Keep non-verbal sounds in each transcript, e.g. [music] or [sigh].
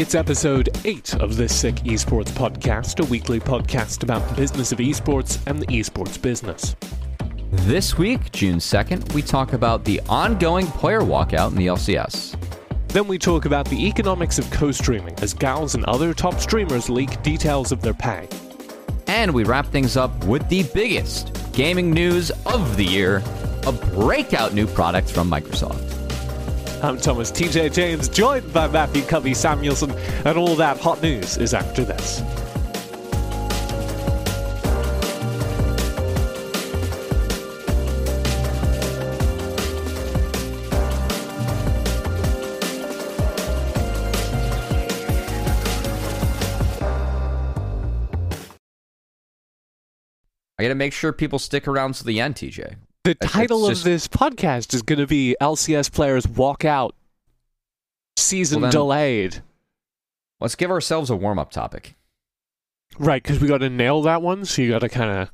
It's episode 8 of this Sick Esports podcast, a weekly podcast about the business of esports and the esports business. This week, June 2nd, we talk about the ongoing player walkout in the LCS. Then we talk about the economics of co streaming as Gaules and other top streamers leak details of their pay. And we wrap things up with the biggest gaming news of the year a breakout new product from Microsoft. I'm Thomas TJ James, joined by Matthew Cubby Samuelson, and all that hot news is after this. I gotta make sure people stick around to the end, TJ. The title of this podcast is going to be LCS Players Walk Out Season Well, then- Delayed. Let's give ourselves a warm up topic. Right, because we got to nail that one, so you got to kind of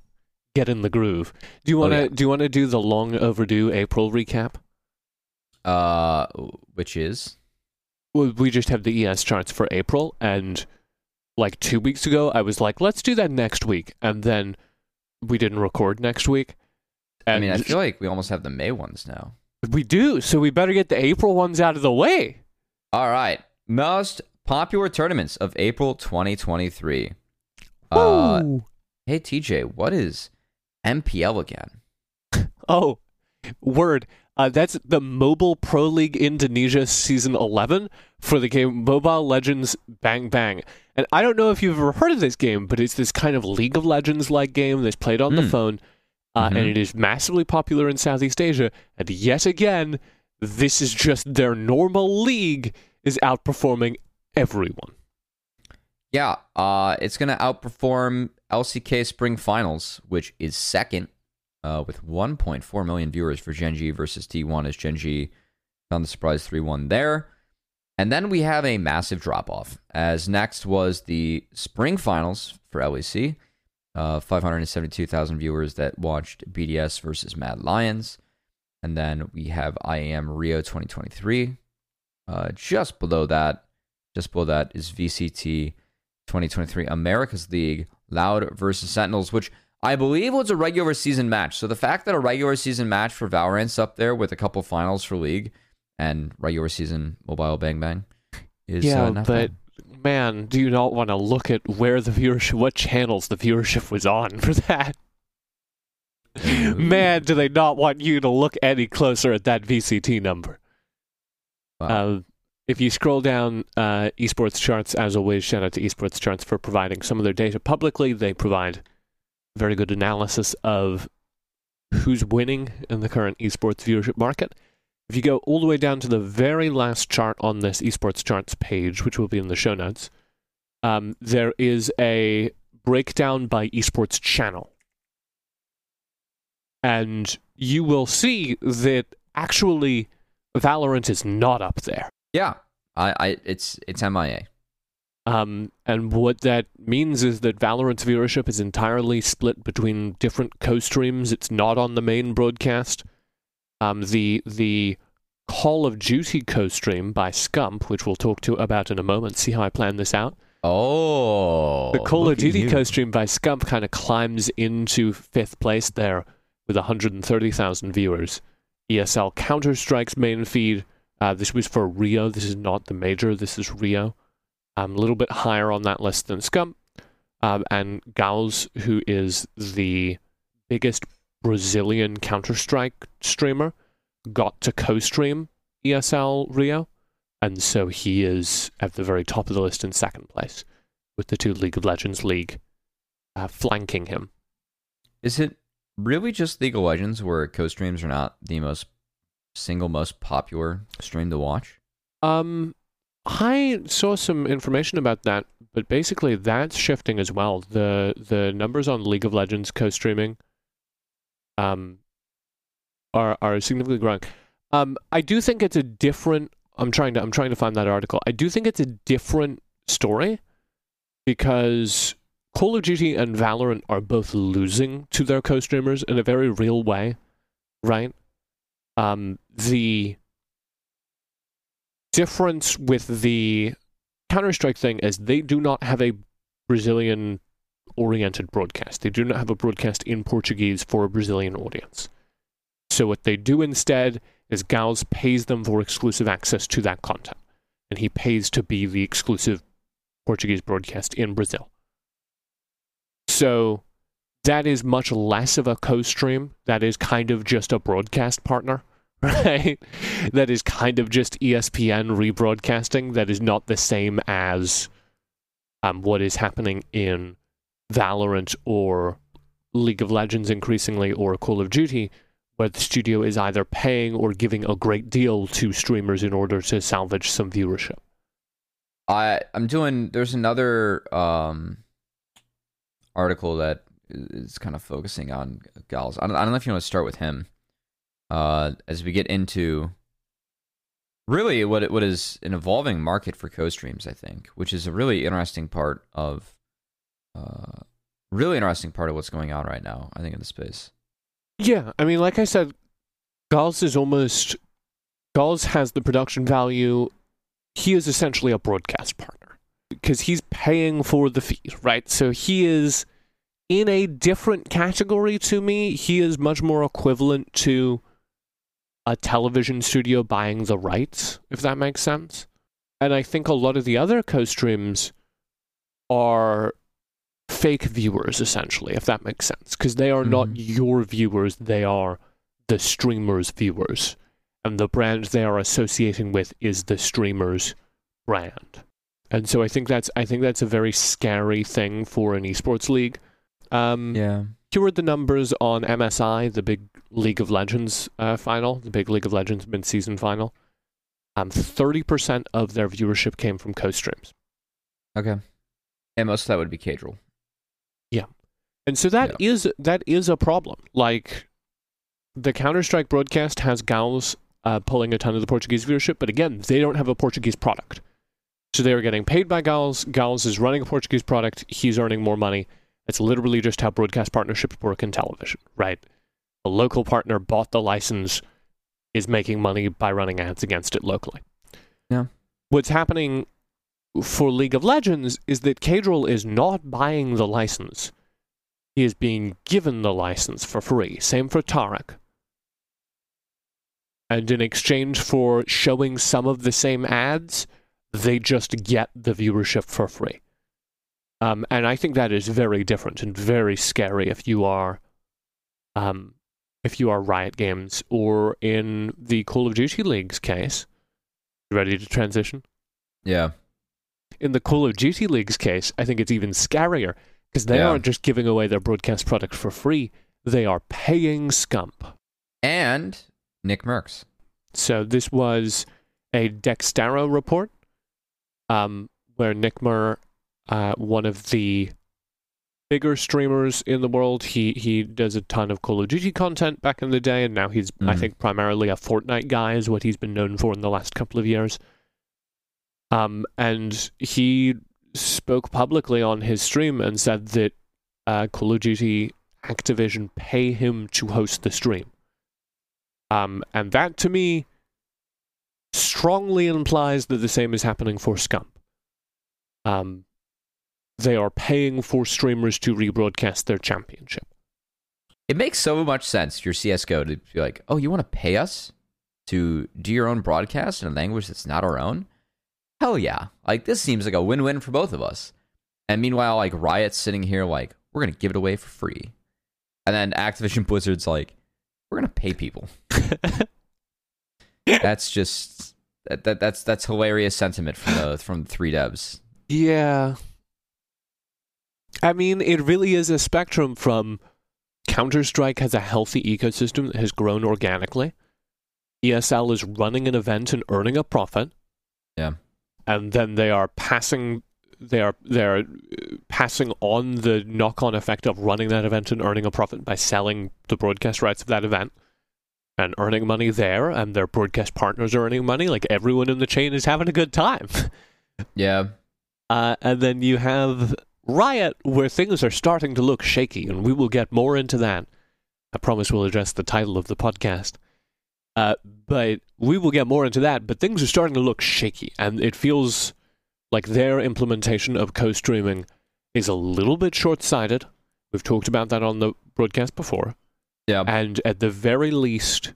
get in the groove. Do you want to Oh, yeah. do you want to do the long overdue April recap? Uh, which is Well, we just have the ES charts for April, and like two weeks ago, I was like, let's do that next week, and then we didn't record next week. I mean, I feel like we almost have the May ones now. we do, so we better get the April ones out of the way. All right. Most popular tournaments of April 2023. Uh, hey, TJ, what is MPL again? [laughs] Oh, word. Uh, that's the Mobile Pro League Indonesia Season 11 for the game Mobile Legends Bang Bang. And I don't know if you've ever heard of this game, but it's this kind of League of Legends like game that's played on the Mm. phone. Uh, Mhm. And it is massively popular in Southeast Asia. And yet again, this is just their normal league is outperforming everyone. Yeah, uh, it's going to outperform LCK Spring Finals, which is second uh, with 1.4 million viewers for Gen.G versus T1 as Gen.G found the surprise 3 1 there. And then we have a massive drop off, as next was the Spring Finals for LEC. Uh, 572,000 viewers that watched BDS versus Mad Lions. And then we have IEM Rio 2023. Uh, just below that, just below that is VCT 2023 America's League Loud versus Sentinels, which I believe was a regular season match. So the fact that a regular season match for Valorant's up there with a couple finals for League and regular season Mobile Bang Bang is yeah, uh, not but. Man, do you not want to look at where the viewership, what channels the viewership was on for that? Man, do they not want you to look any closer at that VCT number? Wow. Uh, if you scroll down uh, esports charts, as always, shout out to esports charts for providing some of their data publicly. They provide very good analysis of who's winning in the current esports viewership market. If you go all the way down to the very last chart on this esports charts page, which will be in the show notes, um, there is a breakdown by esports channel. And you will see that actually Valorant is not up there. yeah, I, I, it's it's MIA. Um, and what that means is that Valorant's viewership is entirely split between different co-streams. It's not on the main broadcast. Um, the the Call of Duty co-stream by Scump, which we'll talk to about in a moment. See how I plan this out. Oh, The Call of Duty co-stream by Scump kind of climbs into fifth place there with 130,000 viewers. ESL Counter Strike's main feed. Uh, this was for Rio. This is not the major. This is Rio. Um, a little bit higher on that list than Scump. Um, and Gaules, who is the biggest Brazilian Counter Strike streamer, got to co-stream ESL Rio, and so he is at the very top of the list in second place with the two League of Legends League uh, flanking him. Is it really just League of Legends where co-streams are not the most single most popular stream to watch? Um, I saw some information about that, but basically that's shifting as well. The the numbers on League of Legends co-streaming um are are significantly growing. Um, I do think it's a different. I'm trying to I'm trying to find that article. I do think it's a different story because Call of Duty and Valorant are both losing to their co-streamers in a very real way, right? Um, the difference with the Counter Strike thing is they do not have a Brazilian oriented broadcast. They do not have a broadcast in Portuguese for a Brazilian audience. So what they do instead is Gaules pays them for exclusive access to that content. And he pays to be the exclusive Portuguese broadcast in Brazil. So that is much less of a co-stream. That is kind of just a broadcast partner, [laughs] right? that is kind of just ESPN rebroadcasting. That is not the same as um, what is happening in Valorant or League of Legends increasingly or Call of Duty, where the studio is either paying or giving a great deal to streamers in order to salvage some viewership. I I'm doing. There's another um article that is kind of focusing on Gaules. I don't, I don't know if you want to start with him. Uh, as we get into really what what is an evolving market for co-streams, I think, which is a really interesting part of uh, really interesting part of what's going on right now. I think in the space. Yeah, I mean, like I said, Gaules is almost Gaules has the production value. He is essentially a broadcast partner because he's paying for the feed, right? So he is in a different category to me. He is much more equivalent to a television studio buying the rights, if that makes sense. And I think a lot of the other co-streams are fake viewers essentially if that makes sense because they are mm-hmm. not your viewers they are the streamer's viewers and the brand they are associating with is the streamer's brand. And so i think that's i think that's a very scary thing for an esports league. Um yeah. here are the numbers on msi the big league of legends uh, final the big league of legends mid-season final. Um 30% of their viewership came from co-streams. Okay. And most of that would be Caedrel. And so that yeah. is that is a problem. Like the Counter Strike broadcast has Gaules uh, pulling a ton of the Portuguese viewership, but again, they don't have a Portuguese product. So they are getting paid by Gaules. Gaules is running a Portuguese product. He's earning more money. That's literally just how broadcast partnerships work in television, right? A local partner bought the license, is making money by running ads against it locally. Yeah. What's happening for League of Legends is that Caedrel is not buying the license. He is being given the license for free. Same for Tarik. And in exchange for showing some of the same ads, they just get the viewership for free. Um, and I think that is very different and very scary if you are, um, if you are Riot Games or in the Call of Duty League's case. Ready to transition? Yeah in the Call of Duty League's case, I think it's even scarier because they yeah. aren't just giving away their broadcast product for free; they are paying Scump and Nickmercs. So this was a Dexerto report, um, where Nickmer, uh, one of the bigger streamers in the world, he he does a ton of Call of Duty content back in the day, and now he's mm. I think primarily a Fortnite guy is what he's been known for in the last couple of years. Um, and he spoke publicly on his stream and said that uh, Call of Duty Activision pay him to host the stream. Um, and that to me strongly implies that the same is happening for Scump. Um, they are paying for streamers to rebroadcast their championship. It makes so much sense, your CSGO, to be like, oh, you want to pay us to do your own broadcast in a language that's not our own? Hell yeah. Like this seems like a win-win for both of us. And meanwhile, like Riot's sitting here like, we're gonna give it away for free. And then Activision [laughs] Blizzard's like, we're gonna pay people. [laughs] that's just that, that that's that's hilarious sentiment from the from the three devs. Yeah. I mean, it really is a spectrum from Counter Strike has a healthy ecosystem that has grown organically. ESL is running an event and earning a profit. Yeah and then they are passing they are they're passing on the knock-on effect of running that event and earning a profit by selling the broadcast rights of that event and earning money there and their broadcast partners are earning money. Like everyone in the chain is having a good time. [laughs] Yeah. Uh, and then you have riot where things are starting to look shaky and we will get more into that. I promise we'll address the title of the podcast uh, but we will get more into that. But things are starting to look shaky, and it feels like their implementation of co-streaming is a little bit short-sighted. We've talked about that on the broadcast before. Yeah. And at the very least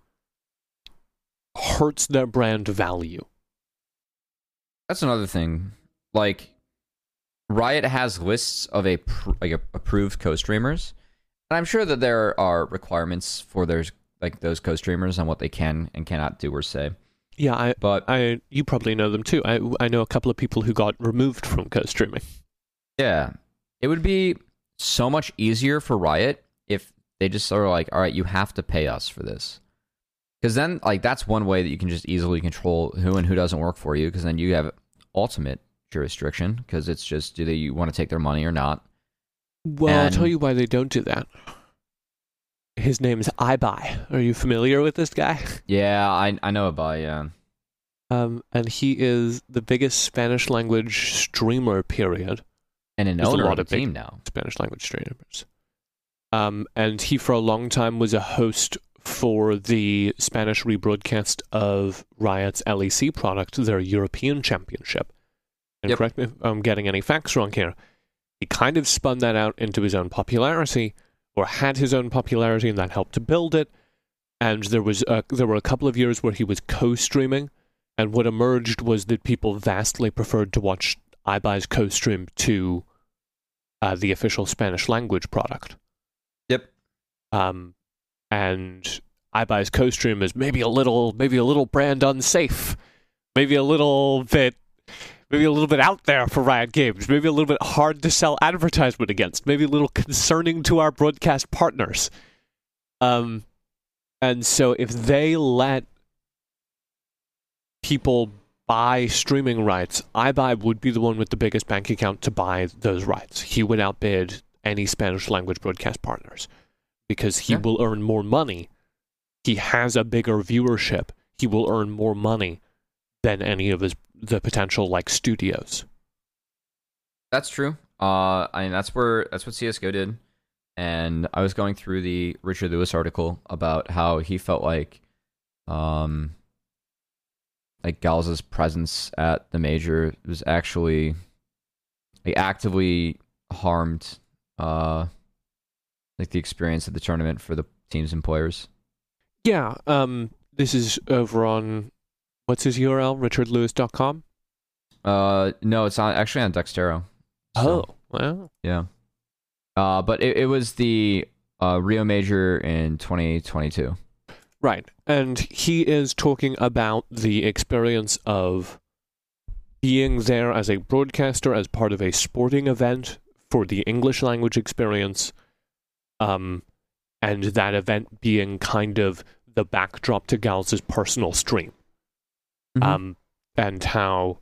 hurts their brand value. That's another thing. Like Riot has lists of a pr- like a, approved co-streamers, and I'm sure that there are requirements for those like those co-streamers on what they can and cannot do or say. Yeah, I, But I, you probably know them too. I, I know a couple of people who got removed from co-streaming. yeah, it would be so much easier for Riot if they just sort of like, all right, you have to pay us for this. Because then, like, that's one way that you can just easily control who and who doesn't work for you. Because then you have ultimate jurisdiction. Because it's just, do they you want to take their money or not? Well, I'll tell you why they don't do that. His name is Ibai. Are you familiar with this guy? Yeah, I I know about yeah. Um, and he is the biggest Spanish language streamer. Period. And an There's a owner lot of the team now. Spanish language streamers. Um, and he for a long time was a host for the Spanish rebroadcast of Riot's LEC product, their European Championship. And Yep. correct me if I'm getting any facts wrong here. He kind of spun that out into his own popularity, or had his own popularity, and that helped to build it. And there was a, there were a couple of years where he was co-streaming, and what emerged was that people vastly preferred to watch Ibai's co-stream to uh, the official Spanish language product. Yep. Um, and Ibai's co-stream is maybe a little, maybe a little brand unsafe, maybe a little bit, maybe a little bit out there for Riot Games, maybe a little bit hard to sell advertisement against, maybe a little concerning to our broadcast partners. Um, and so if they let people buy streaming rights, Ibai would be the one with the biggest bank account to buy those rights. He would outbid any Spanish language broadcast partners because he Yeah. will earn more money. He has a bigger viewership. He will earn more money than any of his the potential like studios. That's true. Uh, I mean that's where that's what CS:GO did, and I was going through the Richard Lewis article about how he felt like, um, like Gaules' presence at the major was actually, like, actively harmed, uh, like the experience of the tournament for the teams and players. Yeah, um this is over on what's his URL? richardlewis.com. Uh, no, it's on actually on Dexerto. So- Oh, well. Yeah. Uh, but it, it was the uh, Rio Major in 2022. Right. And he is talking about the experience of being there as a broadcaster, as part of a sporting event for the English language experience, um, and that event being kind of the backdrop to Gaules' personal stream. Mm-hmm. Um, and how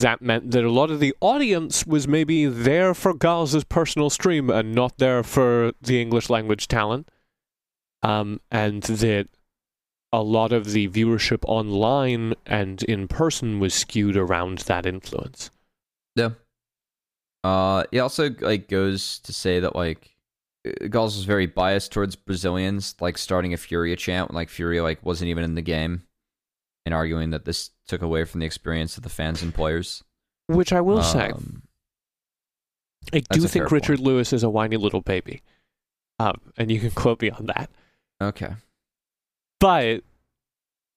that meant that a lot of the audience was maybe there for Gaules' personal stream and not there for the English language talent. Um, and that a lot of the viewership online and in person was skewed around that influence. yeah. Uh, it also like goes to say that like Gaules was very biased towards Brazilians, like starting a Furia chant when like Furia like wasn't even in the game, and arguing that this took away from the experience of the fans and players. Which I will say, Um, I do think Richard Lewis is a whiny little baby. Um, and you can [laughs] quote me on that. Okay. but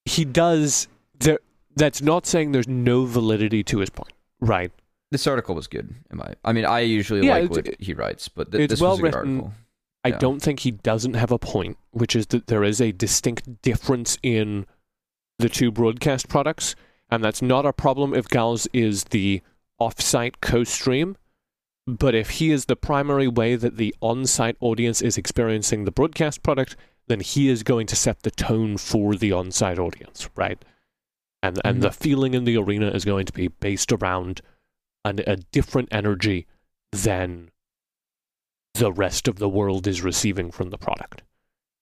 he does there that's not saying there's no validity to his point right This article was good. Am I? I mean, I usually Yeah, like what he writes, but th- it's this was a good well-written. article. i Yeah. don't think he doesn't have a point which is that there is a distinct difference in the two broadcast products and that's not a problem if Gaules is the off-site co-stream but if he is the primary way that the on-site audience is experiencing the broadcast product then he is going to set the tone for the on-site audience right and and Mhm. the feeling in the arena is going to be based around an, a different energy than the rest of the world is receiving from the product.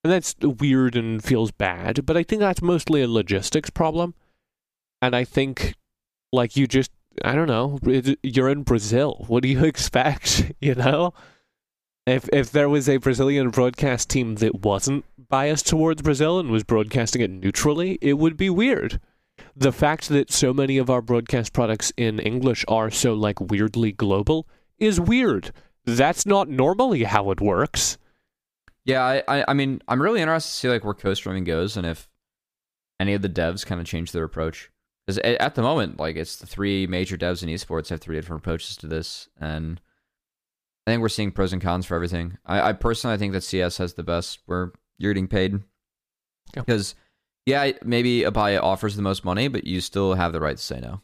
And that's weird and feels bad, but I think that's mostly a logistics problem. And I think, like, you just, I don't know, it- you're in Brazil. What do you [laughs] expect? You know? If, if there was a Brazilian broadcast team that wasn't biased towards Brazil and was broadcasting it neutrally, it would be weird. the fact that so many of our broadcast products in English are so like weirdly global is weird. That's not normally how it works. Yeah, I, I, I mean, I'm really interested to see like where co-streaming goes and if any of the devs kind of change their approach. Because at the moment, like it's the three major devs in esports have three different approaches to this, and I think we're seeing pros and cons for everything. I, I personally I think that CS has the best where you're getting paid. Because yeah, maybe a Ibai offers the most money, but you still have the right to say no.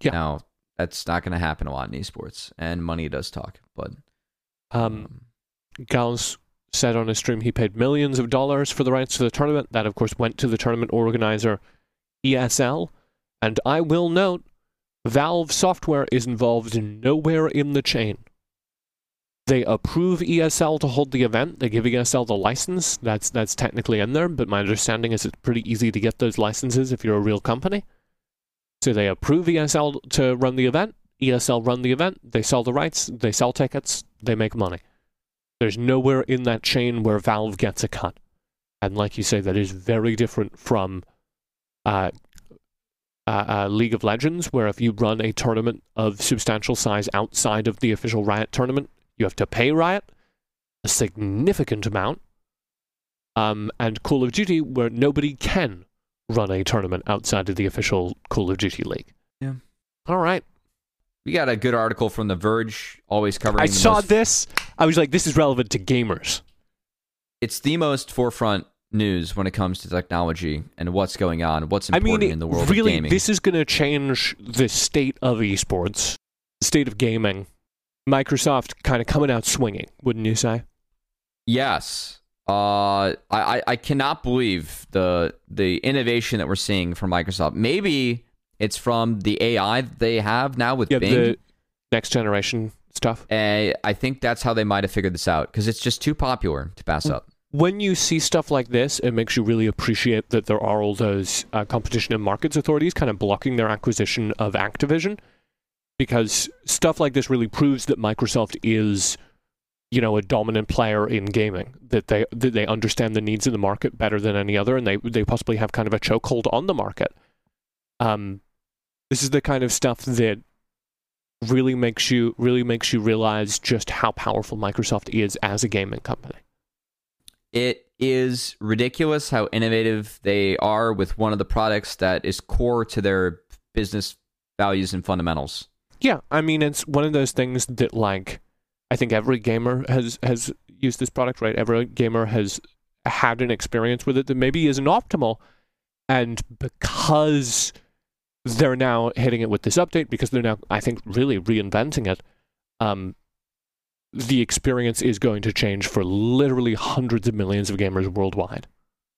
Yeah. Now that's not going to happen a lot in esports, and money does talk. But um, Gaules said on his stream he paid millions of dollars for the rights to the tournament. That, of course, went to the tournament organizer ESL. And I will note, Valve software is involved nowhere in the chain. They approve ESL to hold the event. They give ESL the license. That's that's technically in there, but my understanding is it's pretty easy to get those licenses if you're a real company. So they approve ESL to run the event. ESL run the event. They sell the rights. They sell tickets. They make money. There's nowhere in that chain where Valve gets a cut. And like you say, that is very different from uh, uh, uh, League of Legends, where if you run a tournament of substantial size outside of the official Riot tournament, you have to pay Riot a significant amount. Um, and Call of Duty, where nobody can run a tournament outside of the official Call of Duty League. Yeah. All right. We got a good article from The Verge, always covering. I saw most, this. I was like, this is relevant to gamers. It's the most forefront news when it comes to technology and what's going on, what's I important mean, in the world really, of gaming. this is going to change the state of esports, the state of gaming. Microsoft kind of coming out swinging, wouldn't you say? Yes. Uh, I, I, I cannot believe the the innovation that we're seeing from Microsoft. Maybe it's from the AI they have now with Yeah, Bing. the next generation stuff. Uh, I think that's how they might have figured this out because it's just too popular to pass up. When you see stuff like this, it makes you really appreciate that there are all those uh, competition and markets authorities kind of blocking their acquisition of Activision, because stuff like this really proves that Microsoft is, you know, a dominant player in gaming. That they that they understand the needs of the market better than any other, and they they possibly have kind of a chokehold on the market. Um, this is the kind of stuff that really makes you really makes you realize just how powerful Microsoft is as a gaming company. It is ridiculous how innovative they are with one of the products that is core to their business values and fundamentals. Yeah, I mean it's one of those things that like I think every gamer has has used this product, right? Every gamer has had an experience with it that maybe isn't optimal. And because they're now hitting it with this update, because they're now I think really reinventing it, um the experience is going to change for literally hundreds of millions of gamers worldwide.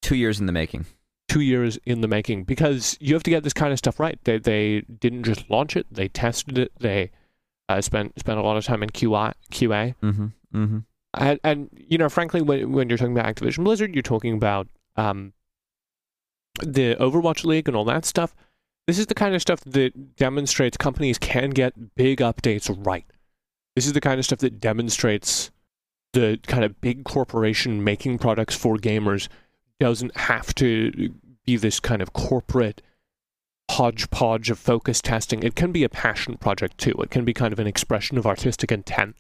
Two years in the making. two years in the making because you have to get this kind of stuff right. They they didn't just launch it; they tested it. They uh, spent spent a lot of time in QA. QA. Mm-hmm. Mm-hmm. And, and you know, frankly, when when you're talking about Activision Blizzard, you're talking about um, the Overwatch League and all that stuff. This is the kind of stuff that demonstrates companies can get big updates right. This is the kind of stuff that demonstrates the kind of big corporation making products for gamers doesn't have to be this kind of corporate hodgepodge of focus testing. It can be a passion project too. It can be kind of an expression of artistic intent.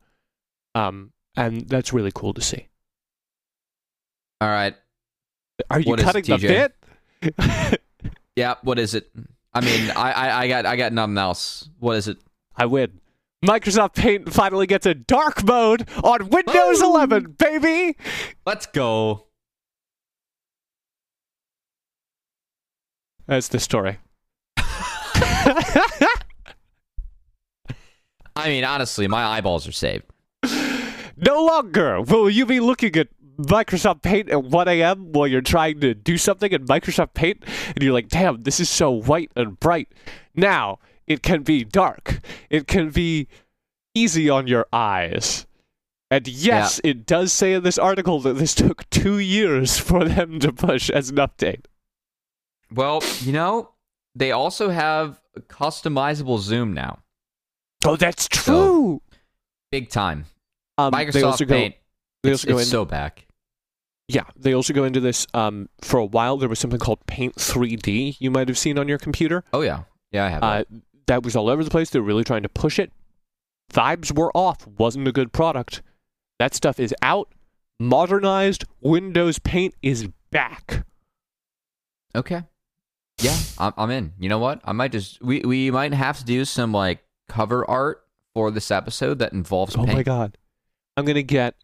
Um, and that's really cool to see. All right. Are you What cutting the bit? [laughs] Yeah. What is it? I mean, I, I, I got I got nothing else. What is it? I win. Microsoft Paint finally gets a dark mode on Windows Woo! 11, baby. Let's go. That's the story. [laughs] I mean, honestly, my eyeballs are saved. No longer will you be looking at Microsoft Paint at 1 a.m. while you're trying to do something in Microsoft Paint and you're like, damn, this is so white and bright. Now, it can be dark. It can be easy on your eyes. And yes, it does say in this article that this took two years [laughs] for them to push as an update. Well, you know, they also have a customizable zoom now. Oh, that's true. Big time. um, Microsoft Paint. They It's, also go it's in, so back. Yeah, they also go into this. Um, for a while, there was something called Paint 3D. You might have seen on your computer. Oh yeah, yeah, I have. Uh, that. that was all over the place. They were really trying to push it. Vibes were off. Wasn't a good product. That stuff is out. Modernized Windows Paint is back. Okay. Yeah, I'm, I'm in. You know what? I might just we we might have to do some like cover art for this episode that involves Oh paint. my god. I'm gonna get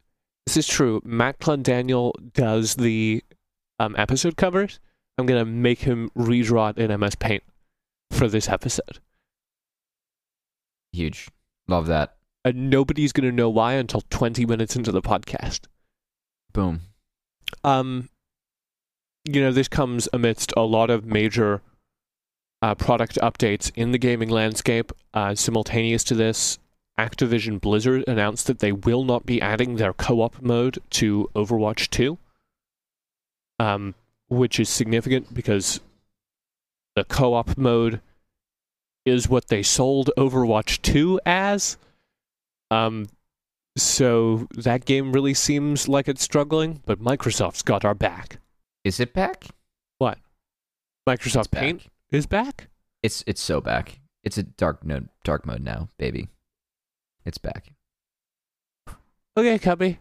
this is true. Matt Daniel does the um, episode covers. I'm gonna make him redraw it in MS Paint for this episode. Huge. Love that. And nobody's gonna know why until 20 minutes into the podcast. Boom. Um, you know, this comes amidst a lot of major uh, product updates in the gaming landscape. Uh, simultaneous to this, Activision Blizzard announced that they will not be adding their co-op mode to Overwatch 2, um, which is significant because the co-op mode is what they sold Overwatch 2 as. Um, so that game really seems like it's struggling, but Microsoft's got our back. Is it back? What? Microsoft It's back. Paint is back. It's it's so back. It's a dark mode dark mode now, baby. It's back. Okay, Cubby.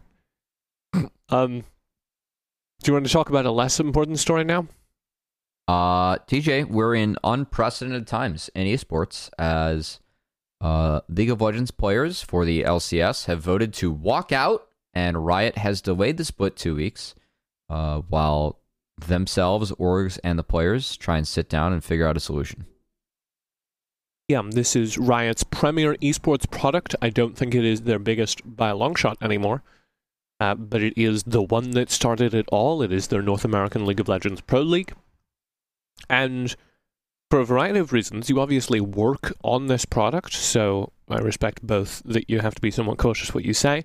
[clears throat] um, do you want to talk about a less important story now? Uh, TJ, we're in unprecedented times in esports as uh, League of Legends players for the LCS have voted to walk out, and Riot has delayed the split two weeks, uh, while themselves, orgs, and the players try and sit down and figure out a solution. Yeah, this is Riot's premier esports product. I don't think it is their biggest by a long shot anymore, uh, but it is the one that started it all. It is their North American League of Legends Pro League. And for a variety of reasons, you obviously work on this product, so I respect both that you have to be somewhat cautious what you say,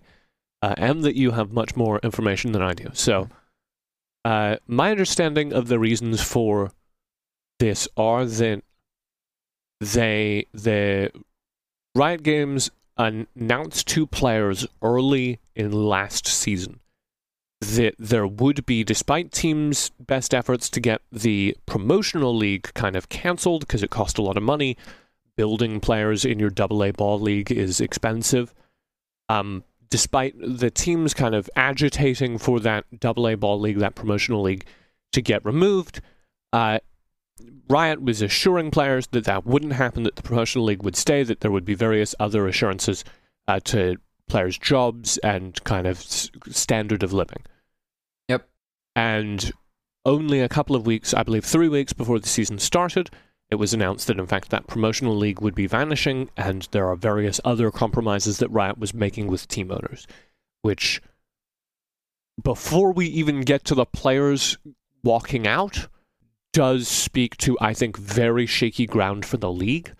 uh, and that you have much more information than I do. So, uh, my understanding of the reasons for this are that they the Riot Games announced to players early in last season that there would be, despite teams' best efforts to get the promotional league kind of cancelled because it cost a lot of money, building players in your AA ball league is expensive. Um, despite the teams kind of agitating for that AA ball league, that promotional league, to get removed, uh, Riot was assuring players that that wouldn't happen, that the promotional league would stay, that there would be various other assurances uh, to players' jobs and kind of s- standard of living. Yep. And only a couple of weeks, I believe three weeks before the season started, it was announced that in fact that promotional league would be vanishing, and there are various other compromises that Riot was making with team owners, which before we even get to the players walking out, does speak to, I think, very shaky ground for the league.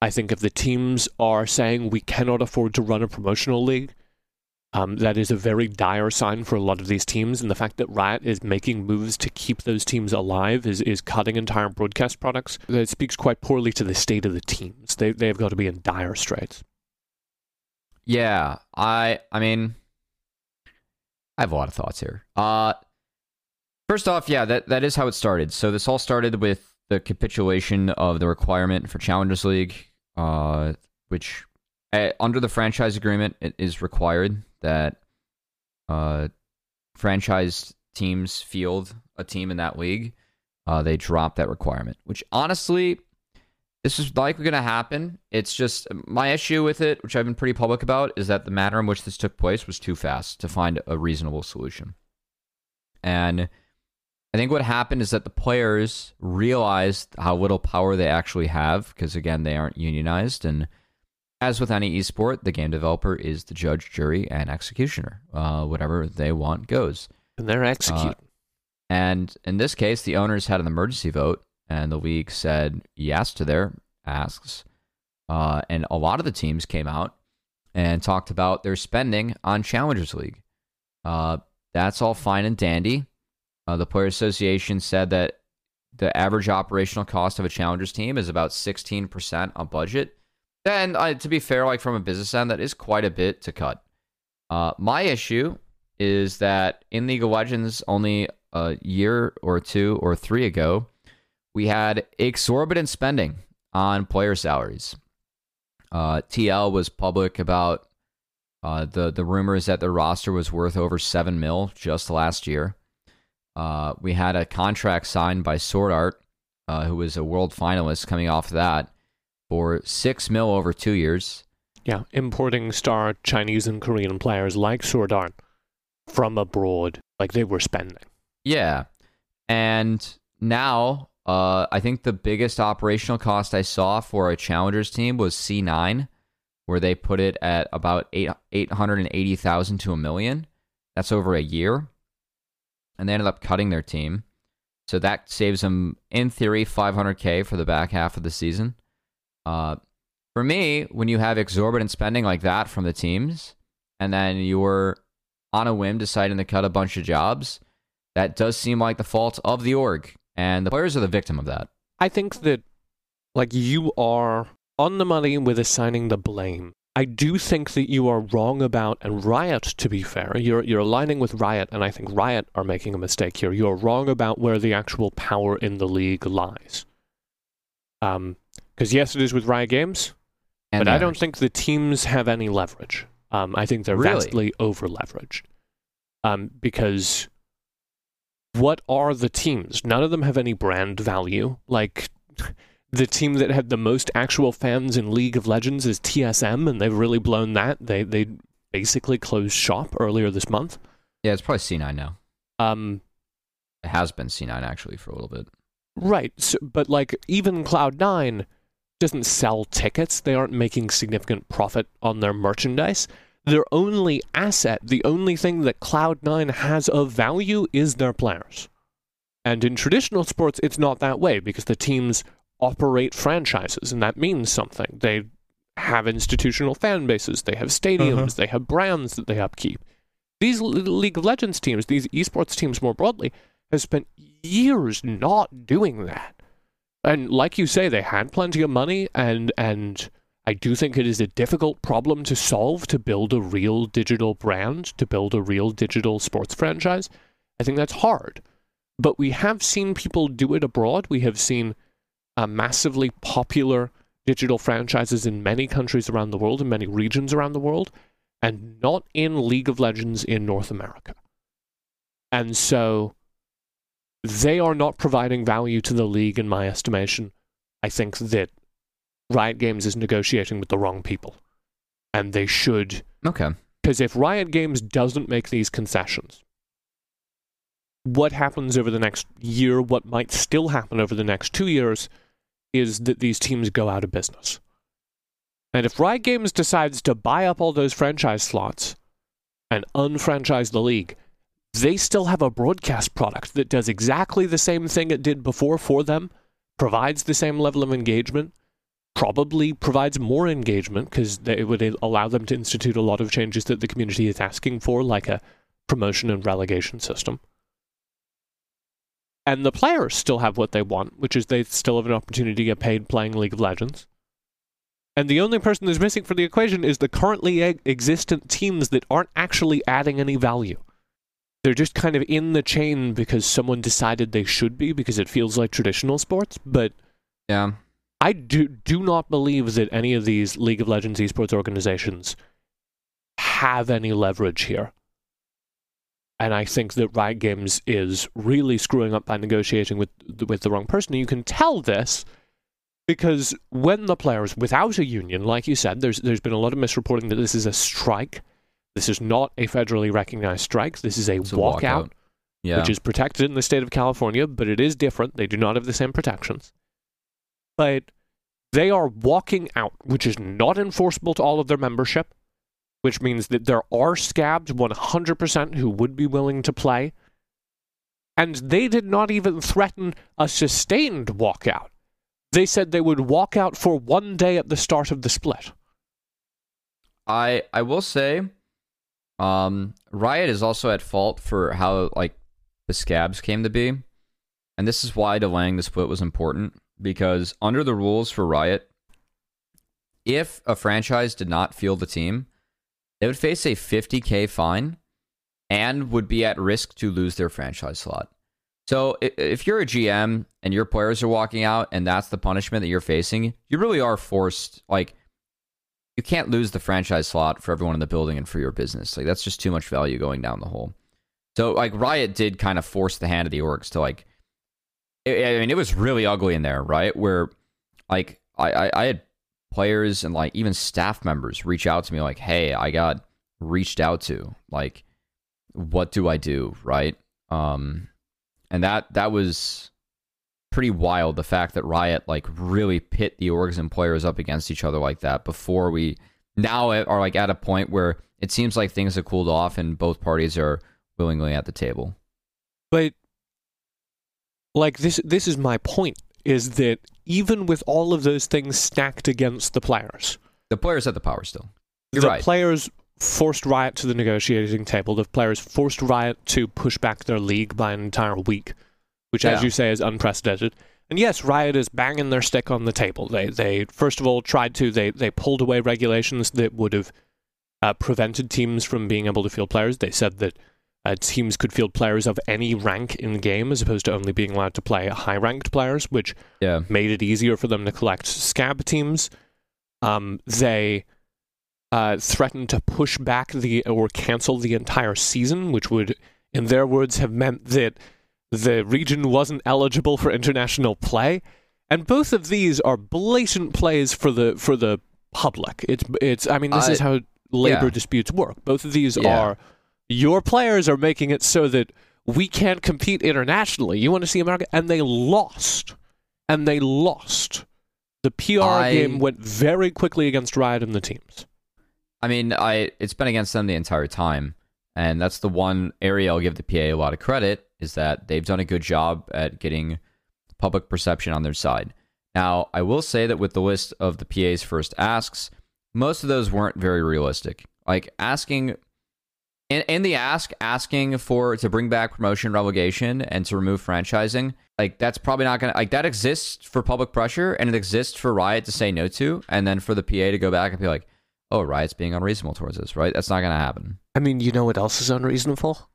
I think if the teams are saying we cannot afford to run a promotional league, um, that is a very dire sign for a lot of these teams. And the fact that Riot is making moves to keep those teams alive is, is cutting entire broadcast products. That speaks quite poorly to the state of the teams. They, they've got to be in dire straits. Yeah, I I mean I have a lot of thoughts here. Uh first off, yeah, that that is how it started. So this all started with the capitulation of the requirement for Challengers League, uh which uh, under the franchise agreement it is required that uh franchise teams field a team in that league. Uh they dropped that requirement, which honestly this is likely going to happen. It's just my issue with it, which I've been pretty public about, is that the manner in which this took place was too fast to find a reasonable solution. And I think what happened is that the players realized how little power they actually have because, again, they aren't unionized. And as with any esport, the game developer is the judge, jury, and executioner. Uh, whatever they want goes. And they're executing. And in this case, the owners had an emergency vote, and the league said yes to their asks. Uh, and a lot of the teams came out and talked about their spending on Challengers League. Uh, that's all fine and dandy. Uh, the Player Association said that the average operational cost of a Challengers team is about 16% on budget. And uh, to be fair, like from a business end, that is quite a bit to cut. Uh, my issue is that in League of Legends, only a year or two or three ago, we had exorbitant spending on player salaries. Uh, TL was public about uh, the the rumors that the roster was worth over seven mil just last year. Uh, we had a contract signed by SwordArt, uh, who was a world finalist, coming off that for six mil over two years. Yeah, importing star Chinese and Korean players like SwordArt from abroad, like they were spending. Yeah, and now uh, I think the biggest operational cost I saw for a challengers team was C9 where they put it at about eight eight hundred and eighty thousand to a million. That's over a year, and they ended up cutting their team, so that saves them in theory five hundred k for the back half of the season. Uh, for me, when you have exorbitant spending like that from the teams, and then you're on a whim deciding to cut a bunch of jobs, that does seem like the fault of the org, and the players are the victim of that. I think that, like, you are on the money with assigning the blame. I do think that you are wrong about, and Riot, to be fair, you're, you're aligning with Riot, and I think Riot are making a mistake here. You're wrong about where the actual power in the league lies. Um, because yes, it is with Riot Games, And but I don't think the teams have any leverage. Um, I think they're Really? vastly over leveraged. Um, because what are the teams? None of them have any brand value. Like the team that had the most actual fans in League of Legends is TSM, and they've really blown that. They they basically closed shop earlier this month. Yeah, it's probably C9 now. Um, It has been C9 actually for a little bit. Right, so, but like even Cloud9 doesn't sell tickets. They aren't making significant profit on their merchandise. Their only asset, the only thing that Cloud9 has of value is their players. And in traditional sports, it's not that way because the teams operate franchises, and that means something. They have institutional fan bases, they have stadiums, Uh-huh. they have brands that they upkeep. These League of Legends teams, these esports teams more broadly, have spent years not doing that. And like you say, they had plenty of money, and and I do think it is a difficult problem to solve to build a real digital brand, to build a real digital sports franchise. I think that's hard. But we have seen people do it abroad. We have seen uh, massively popular digital franchises in many countries around the world, in many regions around the world, and not in League of Legends in North America. And so they are not providing value to the league, in my estimation. I think that Riot Games is negotiating with the wrong people. And they should, Okay. because if Riot Games doesn't make these concessions, what happens over the next year, what might still happen over the next two years, is that these teams go out of business. And if Riot Games decides to buy up all those franchise slots and unfranchise the league, they still have a broadcast product that does exactly the same thing it did before for them, provides the same level of engagement, probably provides more engagement because it would allow them to institute a lot of changes that the community is asking for, like a promotion and relegation system. And the players still have what they want, which is they still have an opportunity to get paid playing League of Legends. And the only person that's missing for the equation is the currently existent teams that aren't actually adding any value. They're just kind of in the chain because someone decided they should be because it feels like traditional sports, but Yeah. I do do not believe that any of these League of Legends esports organizations have any leverage here. And I think that Riot Games is really screwing up by negotiating with with the wrong person. And you can tell this because when the players without a union, like you said, there's there's been a lot of misreporting that this is a strike. This is not a federally recognized strike. This is a a walkout Yeah. which is protected in the state of California, but it is different. They do not have the same protections. But they are walking out, which is not enforceable to all of their membership, which means that there are scabs 100% who would be willing to play. And they did not even threaten a sustained walkout. They said they would walk out for one day at the start of the split. I I will say, um, Riot is also at fault for how like the scabs came to be, and this is why delaying the split was important because under the rules for Riot, if a franchise did not field the team, they would face a 50k fine and would be at risk to lose their franchise slot. So if you're a GM and your players are walking out and that's the punishment that you're facing, you really are forced like you can't lose the franchise slot for everyone in the building and for your business. Like that's just too much value going down the hole. So like Riot did kind of force the hand of the orcs to like I mean it was really ugly in there, right? Where like I, I, I had players and like even staff members reach out to me like, "Hey, I got reached out to. Like, what do I do?" Right? Um, and that that was pretty wild. The fact that Riot like really pit the orgs and players up against each other like that before we now are like at a point where it seems like things have cooled off and both parties are willingly at the table. But like this, this is my point: is that even with all of those things stacked against the players, the players had the power still. You're the right. players forced Riot to the negotiating table. The players forced Riot to push back their league by an entire week, which, as Yeah. you say, is unprecedented. And yes, Riot is banging their stick on the table. They, they first of all tried to they they pulled away regulations that would have uh, prevented teams from being able to field players. They said that uh, teams could field players of any rank in the game as opposed to only being allowed to play high ranked players, which Yeah. made it easier for them to collect scab teams. Um, they uh, threatened to push back the or cancel the entire season, which would, in their words, have meant that the region wasn't eligible for international play. And both of these are blatant plays for the for the public. It's it's. I mean, this I- is how labor yeah. disputes work. Both of these Yeah. are your players are making it so that we can't compete internationally. You want to see America, and they lost, and they lost. The PR I- game went very quickly against Riot and the teams. I mean, I it's been against them the entire time, and that's the one area I'll give the PA a lot of credit is that they've done a good job at getting public perception on their side. Now, I will say that with the list of the PA's first asks, most of those weren't very realistic. Like asking in, in the ask, asking for to bring back promotion relegation and to remove franchising, like that's probably not gonna like that exists for public pressure and it exists for Riot to say no to, and then for the PA to go back and be like, oh, Riot's being unreasonable towards us, right? That's not gonna happen. I mean, you know what else is unreasonable?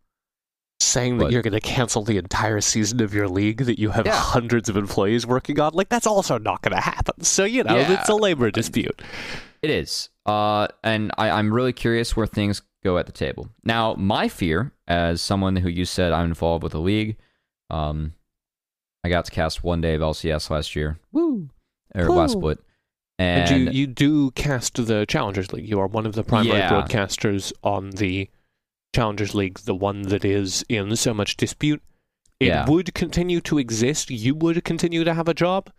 Saying that What? you're going to cancel the entire season of your league that you have Yeah. hundreds of employees working on, like that's also not going to happen. So you know, Yeah. it's a labor dispute. It is. Uh, and I, I'm really curious where things go at the table. Now, my fear, as someone who you said I'm involved with the league, um, I got to cast one day of LCS last year. Woo! Or last Woo. split. And, And, you, you do cast the Challengers League. You are one of the primary Yeah. broadcasters on the Challengers League, the one that is in so much dispute. It Yeah. would continue to exist. You would continue to have a job.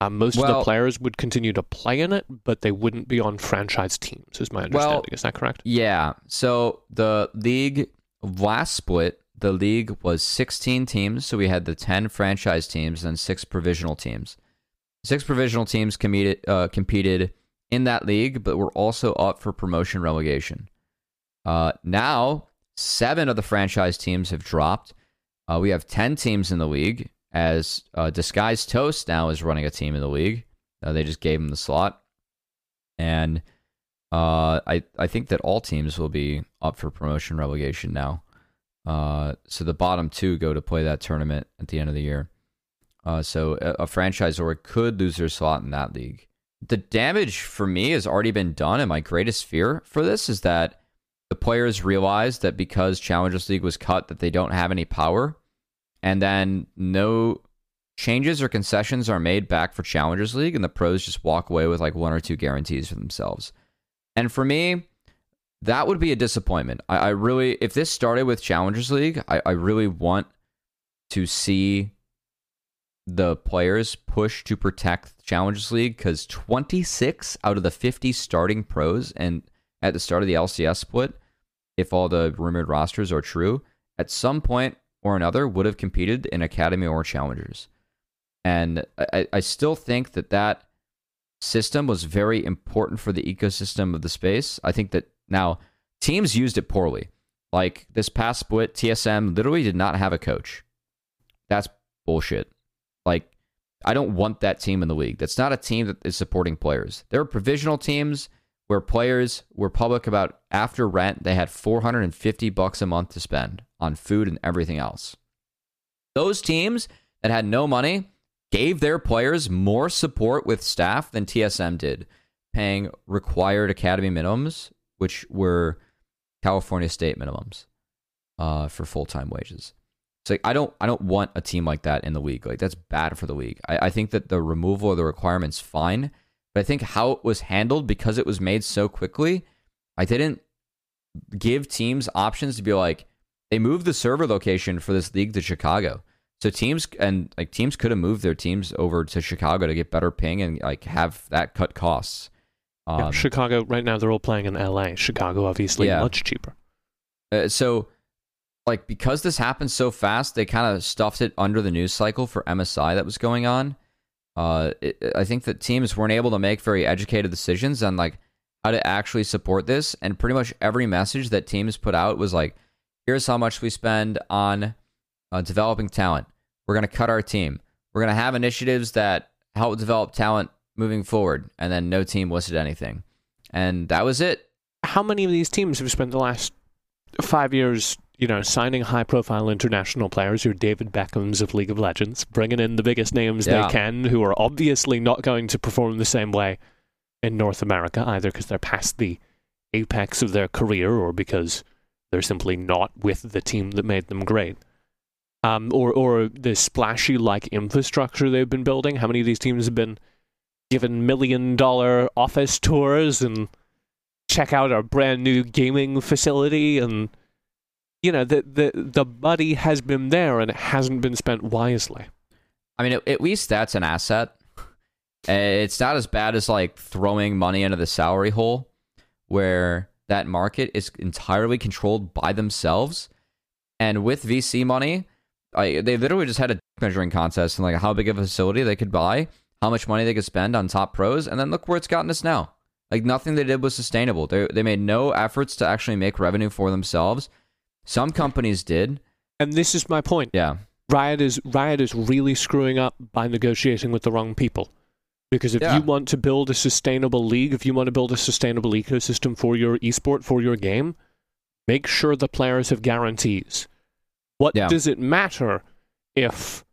Uh, most of the players would continue to play in it, but they wouldn't be on franchise teams, is my understanding. Well, is that correct? Yeah. So the league last split, the league was 16 teams. So we had the 10 franchise teams and six provisional teams. Six provisional teams competed, uh, competed in that league, but were also up for promotion relegation. Uh, now, seven of the franchise teams have dropped. Uh, we have 10 teams in the league, as uh, Disguised Toast now is running a team in the league. Uh, they just gave him the slot. And uh, I I think that all teams will be up for promotion relegation now. Uh, so the bottom two go to play that tournament at the end of the year. Uh, so a, a franchisor could lose their slot in that league. The damage for me has already been done, and my greatest fear for this is that the players realize that because Challengers League was cut, that they don't have any power, and then no changes or concessions are made back for Challengers League, and the pros just walk away with like one or two guarantees for themselves. And for me, that would be a disappointment. I, I really, if this started with Challengers League, I, I really want to see the players push to protect Challengers League because 26 out of the 50 starting pros and at the start of the LCS split, if all the rumored rosters are true, at some point or another would have competed in Academy or Challengers. And I, I still think that that system was very important for the ecosystem of the space. I think that now teams used it poorly. Like this past split, TSM literally did not have a coach. That's bullshit. Like, I don't want that team in the league. That's not a team that is supporting players. There are provisional teams where players were public about after rent, they had 450 bucks a month to spend on food and everything else. Those teams that had no money gave their players more support with staff than TSM did, paying required academy minimums, which were California state minimums uh, for full time wages. So like, I don't I don't want a team like that in the league. Like that's bad for the league. I, I think that the removal of the requirements fine, but I think how it was handled because it was made so quickly, I didn't give teams options to be like they moved the server location for this league to Chicago. So teams and like teams could have moved their teams over to Chicago to get better ping and like have that cut costs. Um, yeah, Chicago right now they're all playing in LA. Chicago obviously yeah. much cheaper. Uh, so like because this happened so fast, they kind of stuffed it under the news cycle for MSI that was going on. Uh, it, I think that teams weren't able to make very educated decisions on like how to actually support this, and pretty much every message that teams put out was like, "Here's how much we spend on uh, developing talent. We're going to cut our team. We're going to have initiatives that help develop talent moving forward." And then no team listed anything, and that was it. How many of these teams have spent the last five years you know, signing high profile international players, your David Beckhams of League of Legends, bringing in the biggest names yeah. they can, who are obviously not going to perform the same way in North America, either because they're past the apex of their career or because they're simply not with the team that made them great. Um, or, or the splashy like infrastructure they've been building. How many of these teams have been given million dollar office tours and check out our brand new gaming facility and you know, the the the money has been there and it hasn't been spent wisely. I mean, at, least that's an asset. It's not as bad as like throwing money into the salary hole, where that market is entirely controlled by themselves. And with VC money, I, they literally just had a measuring contest and like how big of a facility they could buy, how much money they could spend on top pros, and then look where it's gotten us now. Like nothing they did was sustainable. They they made no efforts to actually make revenue for themselves some companies did. And this is my point. Yeah. Riot is Riot is really screwing up by negotiating with the wrong people. Because if yeah. you want to build a sustainable league, if you want to build a sustainable ecosystem for your esport, for your game, make sure the players have guarantees. What yeah. does it matter if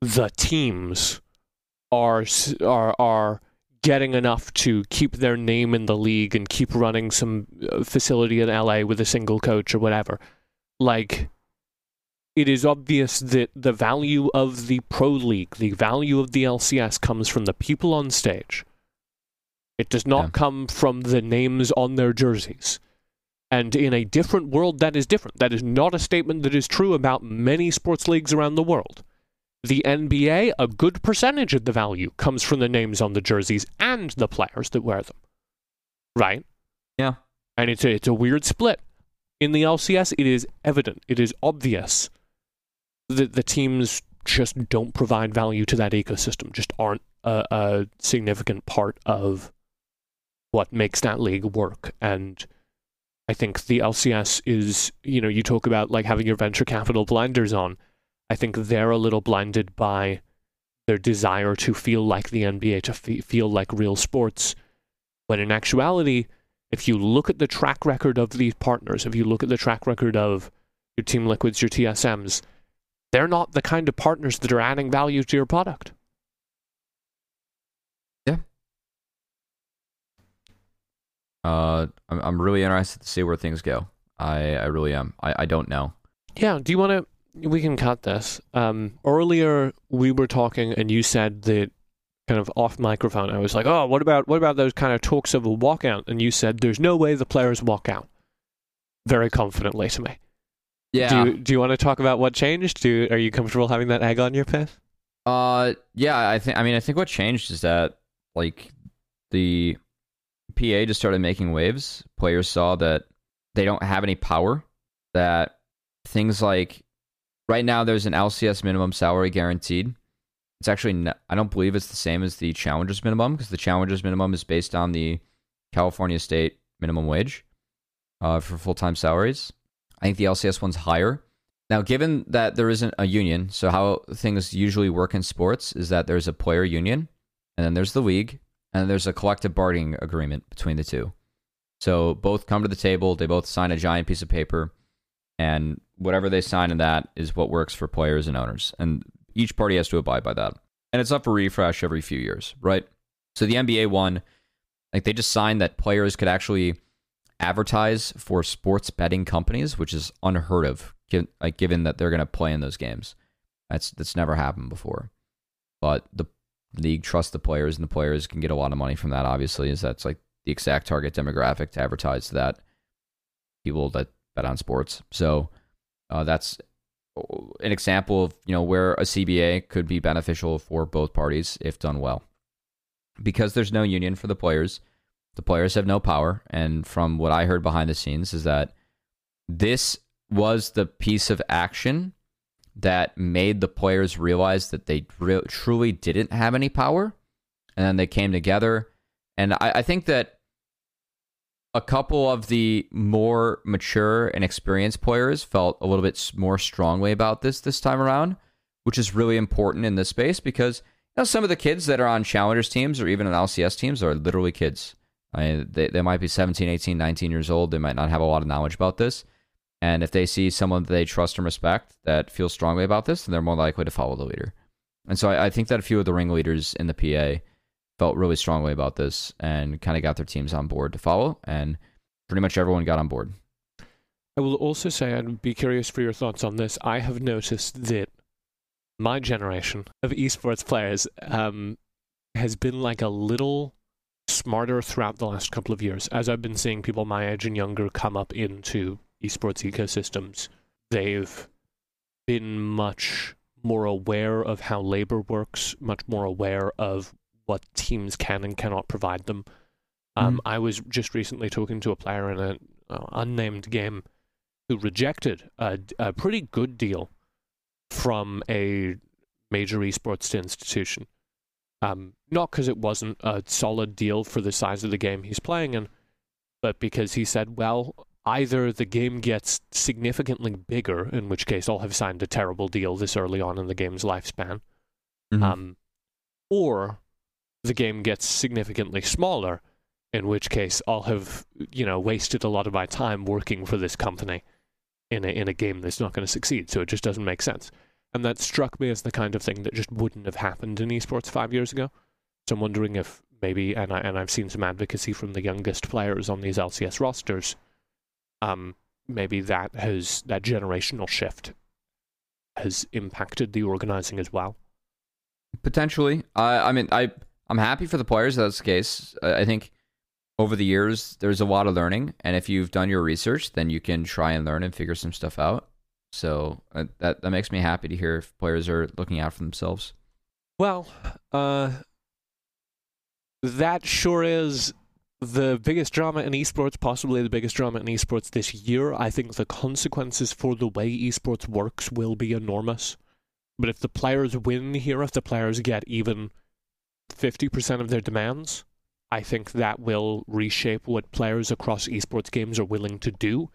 the teams are are are getting enough to keep their name in the league and keep running some uh, facility in LA with a single coach or whatever? like it is obvious that the value of the Pro League, the value of the LCS comes from the people on stage. It does not yeah. come from the names on their jerseys. And in a different world, that is different. That is not a statement that is true about many sports leagues around the world. The NBA, a good percentage of the value comes from the names on the jerseys and the players that wear them. Right? Yeah. And it's a, it's a weird split. In the LCS, it is evident, it is obvious that the teams just don't provide value to that ecosystem, just aren't a, a significant part of what makes that league work. And I think the LCS is, you know, you talk about like having your venture capital blinders on. I think they're a little blinded by their desire to feel like the NBA, to feel like real sports, when in actuality, if you look at the track record of these partners, if you look at the track record of your Team Liquids, your TSMs, they're not the kind of partners that are adding value to your product. Yeah. Uh, I'm I'm really interested to see where things go. I I really am. I I don't know. Yeah. Do you want to? We can cut this. Um, earlier we were talking, and you said that kind of off microphone, I was like, "Oh, what about what about those kind of talks of a walkout?" And you said, "There's no way the players walk out." Very confidently to me. Yeah. Do you, do you want to talk about what changed? Do are you comfortable having that egg on your face? Uh, yeah. I think. I mean, I think what changed is that like the PA just started making waves. Players saw that they don't have any power. That things like right now there's an LCS minimum salary guaranteed it's actually not, I don't believe it's the same as the challengers minimum because the challengers minimum is based on the California state minimum wage uh, for full time salaries. I think the LCS one's higher. Now, given that there isn't a union, so how things usually work in sports is that there's a player union, and then there's the league, and there's a collective bargaining agreement between the two. So both come to the table, they both sign a giant piece of paper, and whatever they sign in that is what works for players and owners. And each party has to abide by that. And it's up for refresh every few years, right? So the NBA one, like they just signed that players could actually advertise for sports betting companies, which is unheard of, given, like given that they're going to play in those games. That's that's never happened before. But the league trusts the players, and the players can get a lot of money from that. Obviously, is that's like the exact target demographic to advertise to that people that bet on sports. So uh, that's an example of you know where a CBA could be beneficial for both parties if done well. Because there's no union for the players, the players have no power. And from what I heard behind the scenes is that this was the piece of action that made the players realize that they re- truly didn't have any power. And then they came together. And I, I think that a couple of the more mature and experienced players felt a little bit more strongly about this this time around, which is really important in this space because you know some of the kids that are on challengers teams or even on LCS teams are literally kids. I mean, they, they might be 17, 18, 19 years old. They might not have a lot of knowledge about this. And if they see someone that they trust and respect that feels strongly about this, then they're more likely to follow the leader. And so I, I think that a few of the ringleaders in the PA felt really strongly about this and kind of got their teams on board to follow, and pretty much everyone got on board. I will also say I'd be curious for your thoughts on this. I have noticed that my generation of esports players um, has been like a little smarter throughout the last couple of years. As I've been seeing people my age and younger come up into esports ecosystems, they've been much more aware of how labor works, much more aware of what teams can and cannot provide them. Um, mm. I was just recently talking to a player in an uh, unnamed game who rejected a, a pretty good deal from a major esports institution. Um, not because it wasn't a solid deal for the size of the game he's playing in, but because he said, well, either the game gets significantly bigger, in which case I'll have signed a terrible deal this early on in the game's lifespan, mm-hmm. um, or the game gets significantly smaller, in which case I'll have, you know, wasted a lot of my time working for this company in a, in a game that's not going to succeed. So it just doesn't make sense. And that struck me as the kind of thing that just wouldn't have happened in esports five years ago. So I'm wondering if maybe, and, I, and I've seen some advocacy from the youngest players on these LCS rosters, um, maybe that has, that generational shift has impacted the organizing as well. Potentially. I I mean, I I'm happy for the players that's the case. I think over the years there's a lot of learning, and if you've done your research, then you can try and learn and figure some stuff out. So uh, that that makes me happy to hear if players are looking out for themselves. Well, uh, that sure is the biggest drama in esports, possibly the biggest drama in esports this year. I think the consequences for the way esports works will be enormous. But if the players win here, if the players get even 50% of their demands, I think that will reshape what players across esports games are willing to do.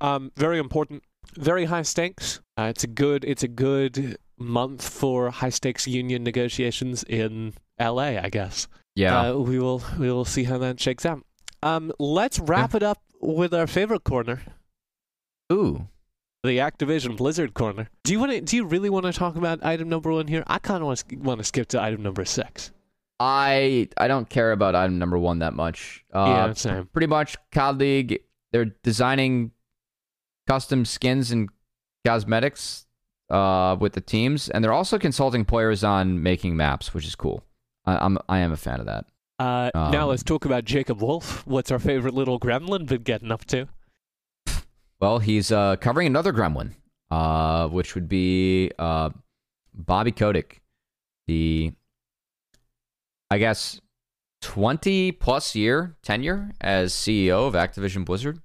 Um, very important, very high stakes. Uh, it's a good, it's a good month for high stakes union negotiations in LA, I guess. Yeah, uh, we will we will see how that shakes out. Um, let's wrap yeah. it up with our favorite corner. Ooh, the Activision Blizzard corner. Do you want to? Do you really want to talk about item number one here? I kind of want to want to skip to item number six. I I don't care about item number one that much. Uh, yeah, same. Pretty much, COD League. They're designing custom skins and cosmetics uh, with the teams, and they're also consulting players on making maps, which is cool. I, am I am a fan of that. Uh, um, now let's talk about Jacob Wolf. What's our favorite little gremlin been getting up to? [laughs] Well, he's uh, covering another gremlin, uh, which would be uh, Bobby Kotick, the, I guess, 20 plus year tenure as CEO of Activision Blizzard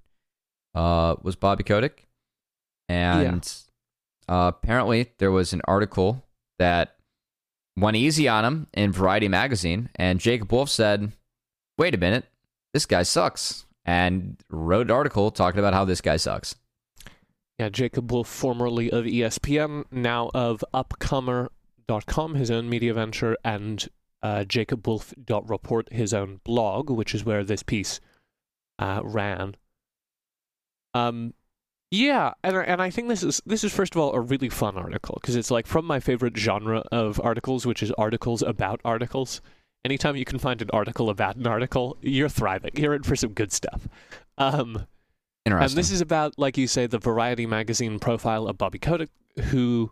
uh, was Bobby Kotick. And yeah. uh, apparently there was an article that went easy on him in Variety magazine, and Jacob Wolf said, wait a minute, this guy sucks and wrote an article talking about how this guy sucks. Yeah, Jacob Wolf, formerly of ESPN, now of Upcomer.com, his own media venture, and uh, jacobwolf.report, his own blog, which is where this piece uh, ran. Um, yeah, and I, and I think this is this is first of all a really fun article because it's like from my favorite genre of articles, which is articles about articles. Anytime you can find an article about an article, you're thriving. You're in for some good stuff. Um, and this is about, like you say, the Variety magazine profile of Bobby Kotick, who,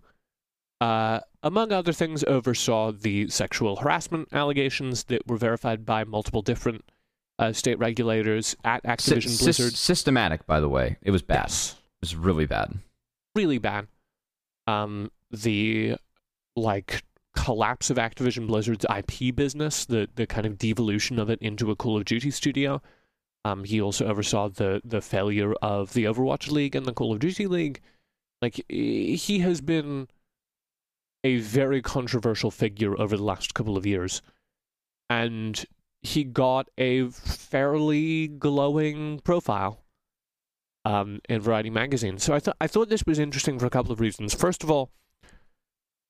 uh, among other things, oversaw the sexual harassment allegations that were verified by multiple different uh, state regulators at Activision sys- Blizzard. systematic, by the way. It was bad. Yes. It was really bad. really bad. Um, the like collapse of Activision Blizzard's IP business, the the kind of devolution of it into a Call of Duty studio. Um, he also oversaw the the failure of the Overwatch League and the Call of Duty League. Like he has been a very controversial figure over the last couple of years, and he got a fairly glowing profile um, in Variety magazine. So I thought I thought this was interesting for a couple of reasons. First of all,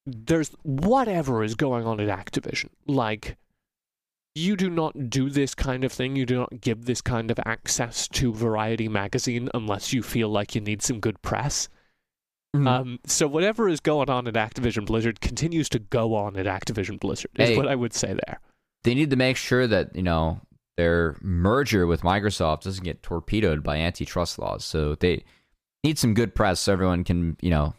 there's whatever is going on at Activision. Like, you do not do this kind of thing. You do not give this kind of access to Variety magazine unless you feel like you need some good press. Mm-hmm. Um, so whatever is going on at Activision Blizzard continues to go on at Activision Blizzard. Is Hey. what I would say there. They need to make sure that you know their merger with Microsoft doesn't get torpedoed by antitrust laws. So they need some good press so everyone can you know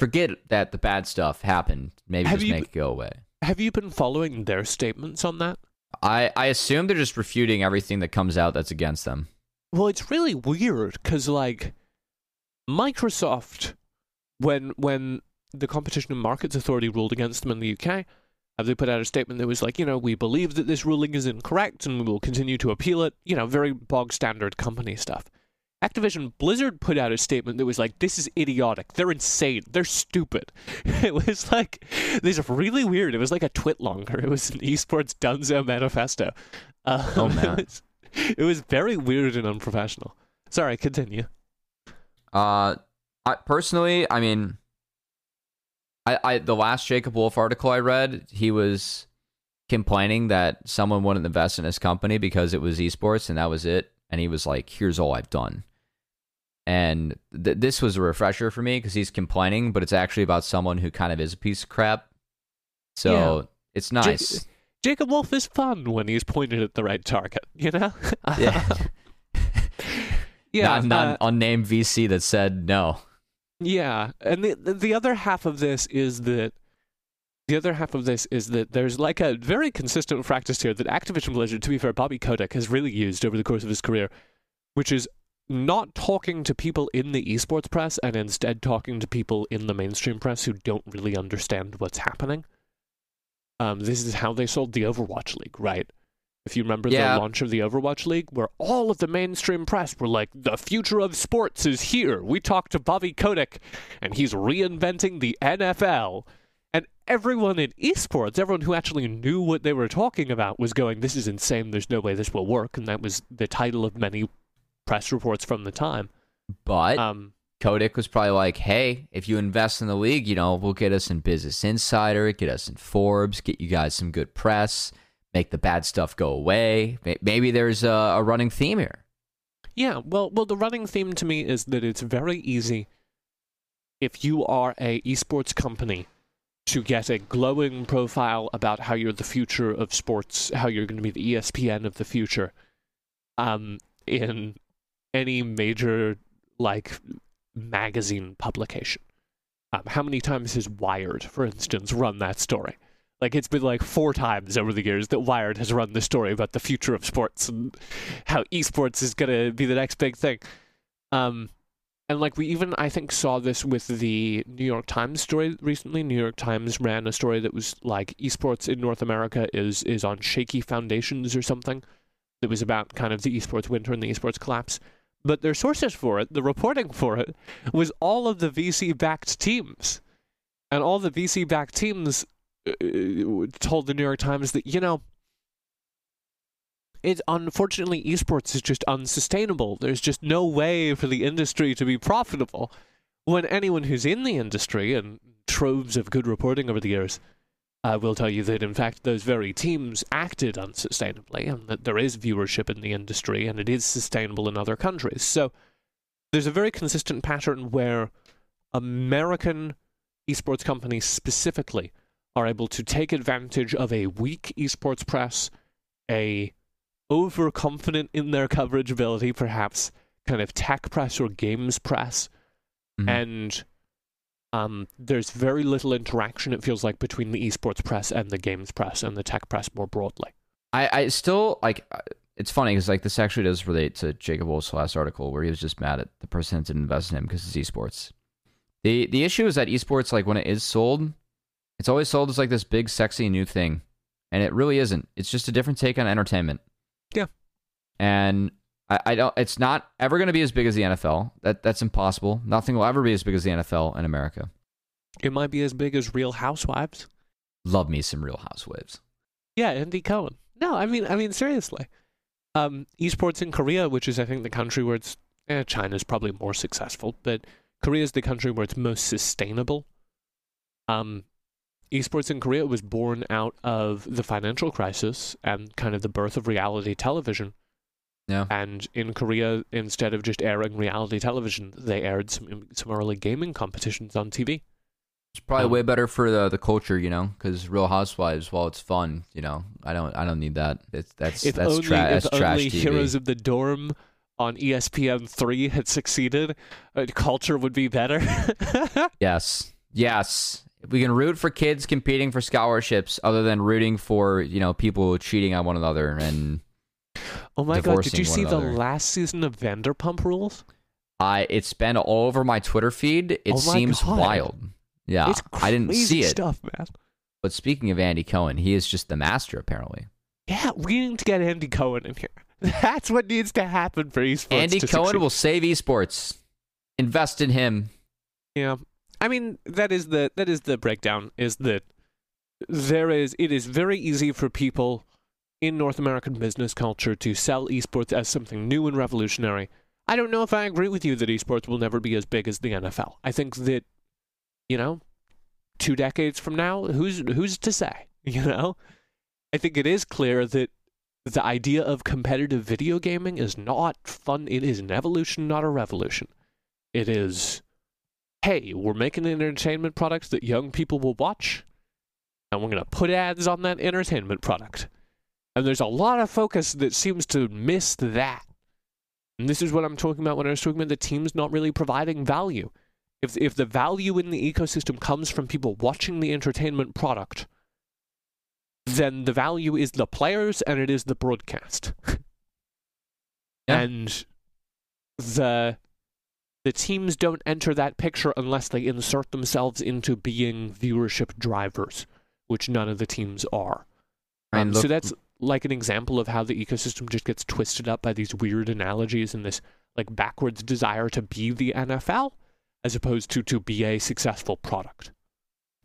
forget that the bad stuff happened. Maybe Have just you- make it go away. Have you been following their statements on that? I I assume they're just refuting everything that comes out that's against them. Well, it's really weird because like Microsoft, when when the Competition and Markets Authority ruled against them in the UK, they put out a statement that was like, you know, we believe that this ruling is incorrect and we will continue to appeal it. You know, very bog standard company stuff. Activision Blizzard put out a statement that was like, this is idiotic. They're insane. They're stupid. [laughs] It was like this is really weird. It was like a TwitLonger. It was an esports dunzo manifesto. Um, Oh, man. [laughs] It was, it was very weird and unprofessional. Sorry, continue. Uh, I, personally, I mean, I, I the last Jacob Wolf article I read, he was complaining that someone wouldn't invest in his company because it was esports and that was it. And he was like, "Here's all I've done." And th- this was a refresher for me because he's complaining, but it's actually about someone who kind of is a piece of crap. So Yeah. it's nice. Jacob Wolf is fun when he's pointed at the right target, you know? yeah, [laughs] yeah. not, not uh, an unnamed VC that said no. Yeah, and the the- the other half of this is that the other half of this is that there's like a very consistent practice here that Activision Blizzard, to be fair, Bobby Kotick has really used over the course of his career, which is not talking to people in the esports press and instead talking to people in the mainstream press who don't really understand what's happening. Um, this is how they sold the Overwatch League, right? If you remember Yeah. the launch of the Overwatch League, where all of the mainstream press were like, the future of sports is here. We talked to Bobby Kotick, and he's reinventing the NFL. And everyone in esports, everyone who actually knew what they were talking about, was going, This is insane. There's no way this will work. And that was the title of many press reports from the time. But Um, Kotick was probably like, hey, if you invest in the league, you know, we'll get us in Business Insider, get us in Forbes, get you guys some good press, make the bad stuff go away. Maybe there's a, a running theme here. Yeah, well, well, the running theme to me is that it's very easy if you are a esports company to get a glowing profile about how you're the future of sports, how you're going to be the ESPN of the future, um, in any major like magazine publication. Um, how many times has Wired, for instance, run that story? Like it's been like four times over the years that Wired has run the story about the future of sports and how esports is gonna be the next big thing. Um, and like we even I think saw this with the New York Times story recently. New York Times ran a story that was like esports in North America is is on shaky foundations or something. That was about kind of the esports winter and the esports collapse. But their sources for it, the reporting for it, was all of the VC backed teams. And all the VC backed teams told the New York Times that, you know, it unfortunately esports is just unsustainable. There's just no way for the industry to be profitable. When anyone who's in the industry and troves of good reporting over the years I will tell you that, in fact, those very teams acted unsustainably, and that there is viewership in the industry, and it is sustainable in other countries. So there's a very consistent pattern where American esports companies specifically are able to take advantage of a weak esports press, a overconfident in their coverage ability, perhaps kind of tech press or games press, Mhm. and um, there's very little interaction. It feels like between the esports press and the games press and the tech press more broadly. I, I still like. uh, It's funny because like this actually does relate to Jacob Wolf's last article where he was just mad at the person that didn't invest in him because it's esports. the The issue is that esports, like when it is sold, it's always sold as like this big, sexy new thing, and it really isn't. It's just a different take on entertainment. Yeah. and I, I don't. It's not ever going to be as big as the NFL. That that's impossible. Nothing will ever be as big as the NFL in America. It might be as big as Real Housewives. Love me some Real Housewives. Yeah, Andy Cohen. No, I mean, I mean seriously. Um, esports in Korea, which is I think the country where it's eh, China's probably more successful, but Korea is the country where it's most sustainable. Um, esports in Korea was born out of the financial crisis and kind of the birth of reality television. Yeah. And in Korea, instead of just airing reality television, they aired some some early gaming competitions on TV. It's probably Um, way better for the, the culture, you know, because Real Housewives, while it's fun, you know, I don't I don't need that. It's that's if that's only, tra- if that's trash only TV. Heroes of the Dorm on ESPN three had succeeded, uh, culture would be better. [laughs] Yes, yes. We can root for kids competing for scholarships, other than rooting for you know people cheating on one another, and oh my god! Did you see one the last season of Vanderpump Rules? I it's been all over my Twitter feed. It Oh seems God. wild. Yeah, it's I didn't see it. Stuff, man. But speaking of Andy Cohen, he is just the master apparently. Yeah, we need to get Andy Cohen in here. [laughs] That's what needs to happen for esports. Andy Cohen succeed. will save esports. Invest in him. Yeah, I mean that is the that is the breakdown. Is that there is it is very easy for people in North American business culture to sell esports as something new and revolutionary. I don't know if I agree with you that esports will never be as big as the NFL. I think that you know, two decades from now, who's who's to say? [laughs] You know, I think it is clear that the idea of competitive video gaming is not fun. It is an evolution, not a revolution. It is hey, we're making an entertainment product that young people will watch, and we're going to put ads on that entertainment product. And there's a lot of focus that seems to miss that. And this is what I'm talking about when I was talking about the teams not really providing value. If, if the value in the ecosystem comes from people watching the entertainment product, then the value is the players and it is the broadcast. Yeah. And the the teams don't enter that picture unless they insert themselves into being viewership drivers, which none of the teams are. Um, look- so that's like an example of how the ecosystem just gets twisted up by these weird analogies and this like backwards desire to be the NFL as opposed to to be a successful product.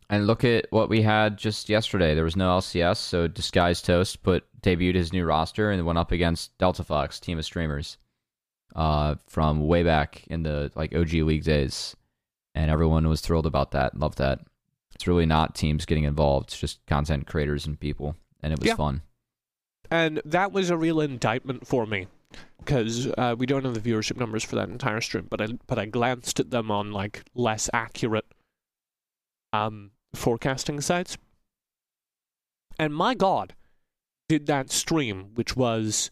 And look at what we had just yesterday. There was no LCS, so Disguised Toast put debuted his new roster and went up against Delta Fox, team of streamers, uh, from way back in the like OG League days, and everyone was thrilled about that. Loved that. It's really not teams getting involved; it's just content creators and people, and it was Yeah. fun. And that was a real indictment for me because uh, we don't have the viewership numbers for that entire stream, but I but I glanced at them on like less accurate um, forecasting sites, and my God, did that stream, which was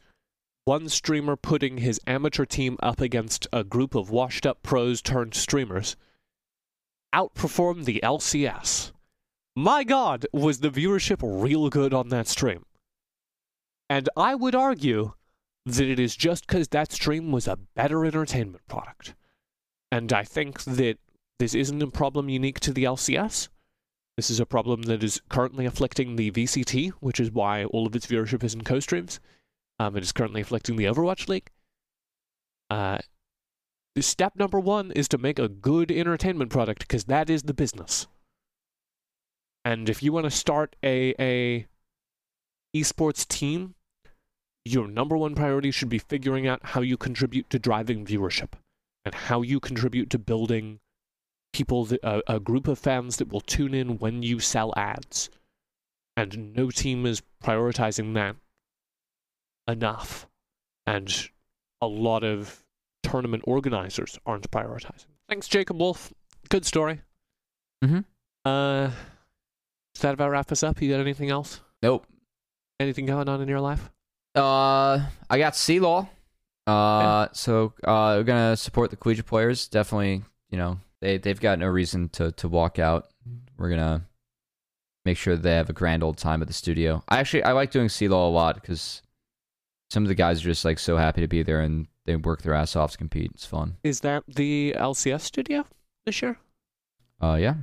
one streamer putting his amateur team up against a group of washed-up pros turned streamers, outperformed the LCS. My God, was the viewership real good on that stream? And I would argue that it is just because that stream was a better entertainment product. And I think that this isn't a problem unique to the LCS. This is a problem that is currently afflicting the VCT, which is why all of its viewership is in co streams. Um, it is currently afflicting the Overwatch League. Uh, step number one is to make a good entertainment product because that is the business. And if you want to start a, a esports team, your number one priority should be figuring out how you contribute to driving viewership and how you contribute to building people, that, a, a group of fans that will tune in when you sell ads. and no team is prioritizing that enough, and a lot of tournament organizers aren't prioritizing. Thanks, Jacob Wolf. Good story. Mm-hmm. Uh, does that about wrap us up? You got anything else? Nope. Anything going on in your life? Uh, I got CLOL. Uh, so uh, we're gonna support the collegiate players. Definitely, you know, they they've got no reason to to walk out. We're gonna make sure they have a grand old time at the studio. I actually I like doing CLOL a lot because some of the guys are just like so happy to be there and they work their ass off to compete. It's fun. Is that the LCS studio this year? Uh, yeah.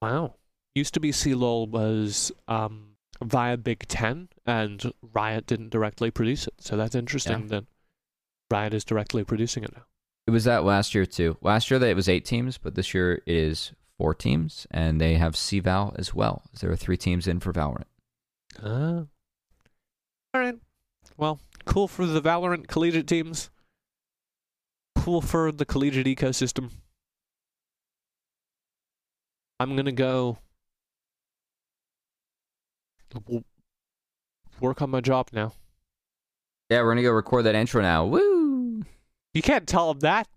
Wow. Used to be CLOL was um, via Big Ten, and Riot didn't directly produce it. So that's interesting Yeah. that Riot is directly producing it now. It was that last year too. Last year that it was eight teams, but this year it is four teams, and they have CVal as well. There are three teams in for Valorant. Ah. All right. Well, cool for the Valorant collegiate teams. Cool for the collegiate ecosystem. I'm gonna go work on my job now. Yeah, we're gonna go record that intro now. Woo! You can't tell them that.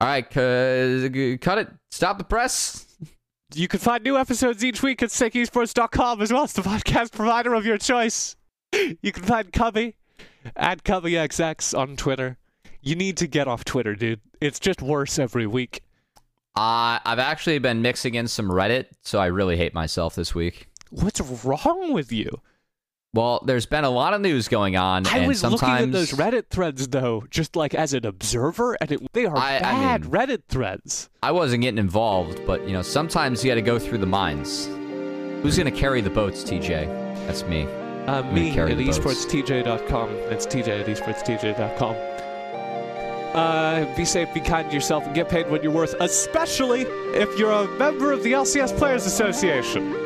All right, cause uh, cut it. Stop the press. [laughs] You can find new episodes each week at SickEsports.com as well as the podcast provider of your choice. [laughs] You can find Cubby at CubbyXX on Twitter. You need to get off Twitter, dude. It's just worse every week. Uh, I've actually been mixing in some Reddit, so I really hate myself this week. What's wrong with you? Well, there's been a lot of news going on, I and was sometimes looking at those Reddit threads though, just like as an observer, and it, they are I- I bad mean- Reddit threads. I wasn't getting involved, but you know, sometimes you got to go through the minds. Who's gonna carry the boats, TJ? That's me. Uh, me at carry the boats. esportstj.com. It's TJ at esportstj.com. Uh, be safe, be kind to yourself, and get paid what you're worth, especially if you're a member of the LCS Players Association.